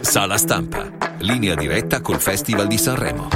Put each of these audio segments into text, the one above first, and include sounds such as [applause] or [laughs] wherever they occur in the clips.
Sala stampa, linea diretta col Festival di Sanremo.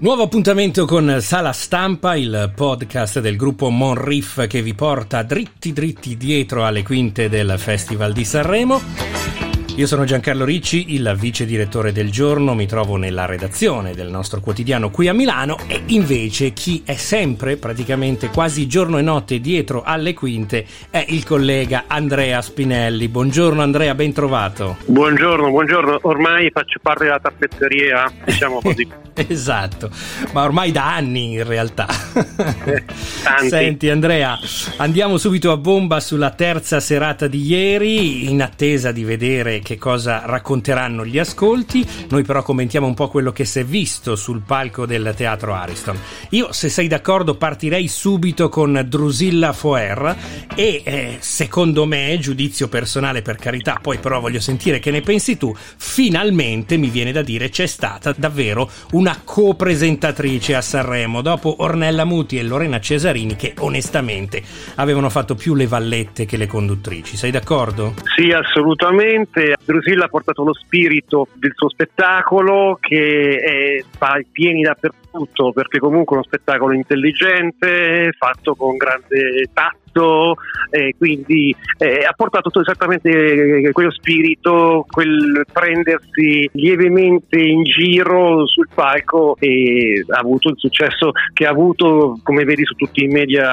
Nuovo appuntamento con Sala Stampa, il podcast del gruppo Monriff che vi porta dritti dritti dietro alle quinte del Festival di Sanremo. Io sono Giancarlo Ricci, il vice direttore del giorno, mi trovo nella redazione del nostro quotidiano qui a Milano e invece chi è sempre, praticamente quasi giorno e notte dietro alle quinte è il collega Andrea Spinelli. Buongiorno Andrea, ben trovato. Buongiorno, buongiorno, ormai faccio parte della tappezzeria, diciamo così. [laughs] esatto, ma ormai da anni in realtà. [laughs] Eh, Senti Andrea, andiamo subito a bomba sulla terza serata di ieri in attesa di vedere che cosa racconteranno gli ascolti. Noi però commentiamo un po' quello che si è visto sul palco del teatro Ariston. Io, se sei d'accordo, partirei subito con Drusilla Foer e eh, secondo me, giudizio personale per carità, poi però voglio sentire che ne pensi tu, finalmente mi viene da dire c'è stata davvero una co-presentatrice a Sanremo dopo Ornella Muti e Lorena Cesarini che onestamente avevano fatto più le vallette che le conduttrici. Sei d'accordo? Sì, assolutamente. Drusilla ha portato lo spirito del suo spettacolo che fa i pieni dappertutto perché comunque è uno spettacolo intelligente, fatto con grande tatto tutto, eh, quindi eh, ha portato esattamente quello spirito, quel prendersi lievemente in giro sul palco e ha avuto il successo che ha avuto, come vedi su tutti i media,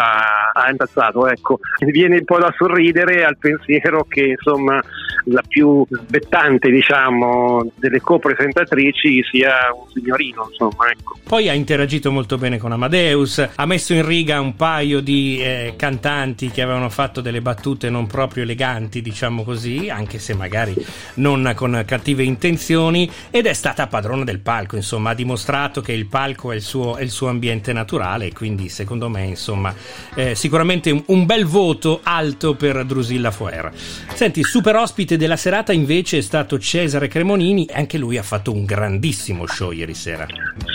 ha impazzato. Ecco. Viene un po' da sorridere al pensiero che insomma la più svettante diciamo, delle co-presentatrici sia un signorino. Insomma, ecco. Poi ha interagito molto bene con Amadeus, ha messo in riga un paio di eh, cantanti cantanti che avevano fatto delle battute non proprio eleganti, diciamo così, anche se magari non con cattive intenzioni, ed è stata padrona del palco, insomma, ha dimostrato che il palco è il suo, è il suo ambiente naturale quindi secondo me, insomma, eh, sicuramente un, un, bel voto alto per Drusilla Fuera. Senti, super ospite della serata invece è stato Cesare Cremonini, anche lui ha fatto un grandissimo show ieri sera.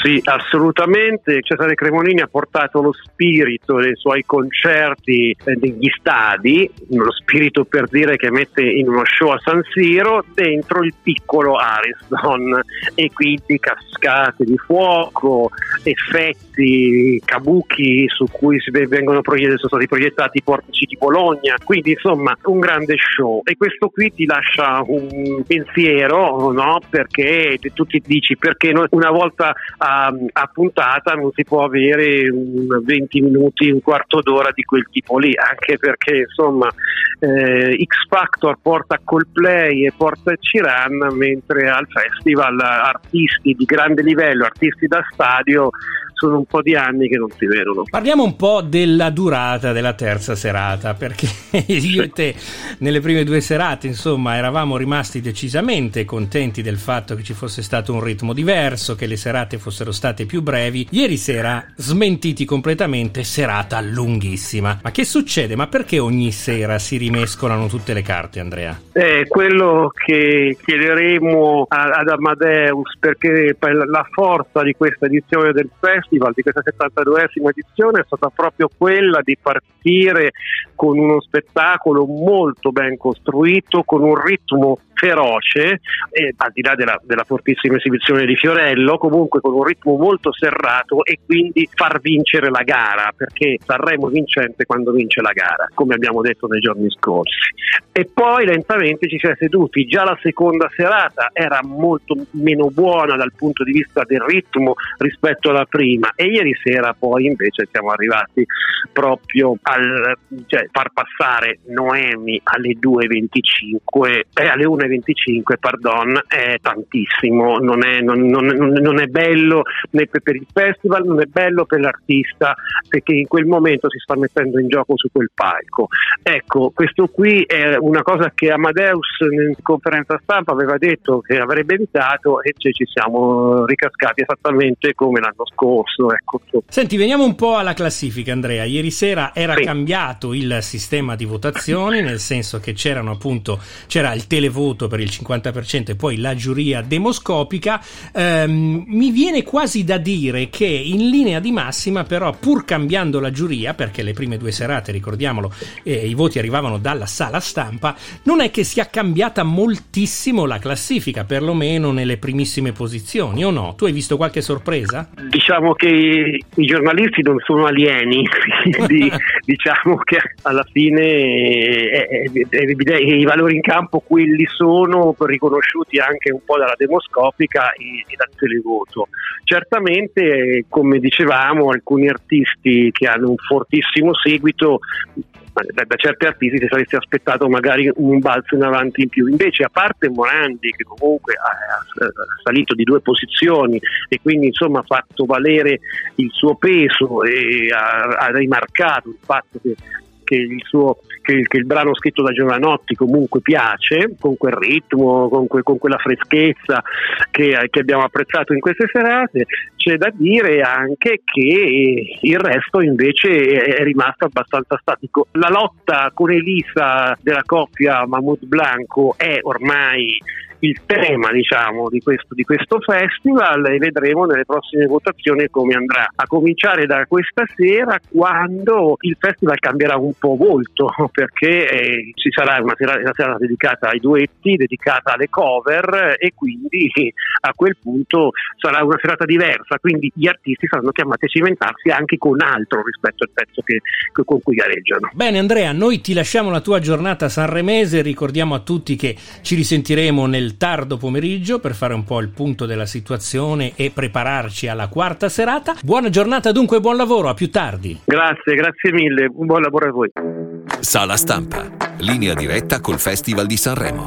Sì, assolutamente. Cesare Cremonini ha portato lo spirito dei suoi concerti degli stadi, lo spirito per dire che mette in uno show a San Siro dentro il piccolo Ariston. E quindi cascate di fuoco, effetti, kabuki su cui vengono proiettati, sono stati proiettati i portici di Bologna, quindi insomma un grande show. E questo qui ti lascia un pensiero, no? Perché tu ti dici perché una volta a, a puntata non si può avere 20 minuti, un quarto d'ora di quel tipo lì, anche perché insomma eh, X Factor porta Coldplay e porta Ciran, mentre al festival artisti di grande livello, artisti da stadio sono un po' di anni che non si vedono. Parliamo un po' della durata della terza serata, perché [laughs] io e te nelle prime due serate, insomma, eravamo rimasti decisamente contenti del fatto che ci fosse stato un ritmo diverso, che le serate fossero state più brevi. Ieri sera smentiti completamente, serata lunghissima. Ma che succede? Ma perché ogni sera si rimescolano tutte le carte, Andrea? È quello che chiederemo ad Amadeus, perché la forza di questa edizione del festival Festival di questa 72esima edizione è stata proprio quella di partire con uno spettacolo molto ben costruito, con un ritmo feroce, eh, al di là della, della, fortissima esibizione di Fiorello, comunque con un ritmo molto serrato e quindi far vincere la gara, perché Sanremo vincente quando vince la gara, come abbiamo detto nei giorni scorsi. E poi lentamente ci si è seduti, già la seconda serata era molto meno buona dal punto di vista del ritmo rispetto alla prima e ieri sera poi invece siamo arrivati proprio al cioè, far passare Noemi alle 2.25 e alle 1 25, pardon, è tantissimo, non è, non, non, non è bello né per il festival, non è bello per l'artista perché in quel momento si sta mettendo in gioco su quel palco. Ecco, questo qui è una cosa che Amadeus in conferenza stampa aveva detto che avrebbe evitato e ci siamo ricascati esattamente come l'anno scorso grosso. Ecco. Senti, veniamo un po' alla classifica, Andrea. Ieri sera era sì. cambiato il sistema di votazioni, nel senso che c'erano appunto c'era il televoto per il 50% e poi la giuria demoscopica. Ehm, mi viene quasi da dire che in linea di massima, però, pur cambiando la giuria, perché le prime due serate, ricordiamolo, eh, i voti arrivavano dalla sala stampa, non è che sia cambiata moltissimo la classifica, perlomeno nelle primissime posizioni, o no? Tu hai visto qualche sorpresa? Diciamo che i giornalisti non sono alieni, [laughs] quindi [laughs] diciamo che alla fine è, è, è, i valori in campo quelli sono riconosciuti anche un po' dalla demoscopica e, e dal televoto. Certamente, come dicevamo, alcuni artisti che hanno un fortissimo seguito da, da, certi artisti ti saresti aspettato magari un balzo in avanti in più. Invece, a parte Morandi, che comunque ha, ha salito di due posizioni e quindi insomma ha fatto valere il suo peso e ha, ha rimarcato il fatto che che il, suo, che, che il, brano scritto da Giovanotti comunque piace, con quel ritmo, con, que, con quella freschezza che, che, abbiamo apprezzato in queste serate, c'è da dire anche che il resto invece è rimasto abbastanza statico. La lotta con Elisa della coppia Mahmoud Blanco è ormai il tema diciamo, di, questo, di, questo, festival e vedremo nelle prossime votazioni come andrà. A cominciare da questa sera quando il festival cambierà un po' volto [laughs] perché eh, ci sarà una serata, una serata, dedicata ai duetti, dedicata alle cover e quindi [laughs] a quel punto sarà una serata diversa, quindi gli artisti saranno chiamati a cimentarsi anche con altro rispetto al pezzo che, che, con cui gareggiano. Bene Andrea, noi ti lasciamo la tua giornata sanremese, ricordiamo a tutti che ci risentiremo nel tardo pomeriggio per fare un po' il punto della situazione e prepararci alla quarta serata. Buona giornata dunque, buon lavoro, a più tardi. Grazie, grazie mille, buon lavoro a voi. Sala stampa, linea diretta col Festival di Sanremo.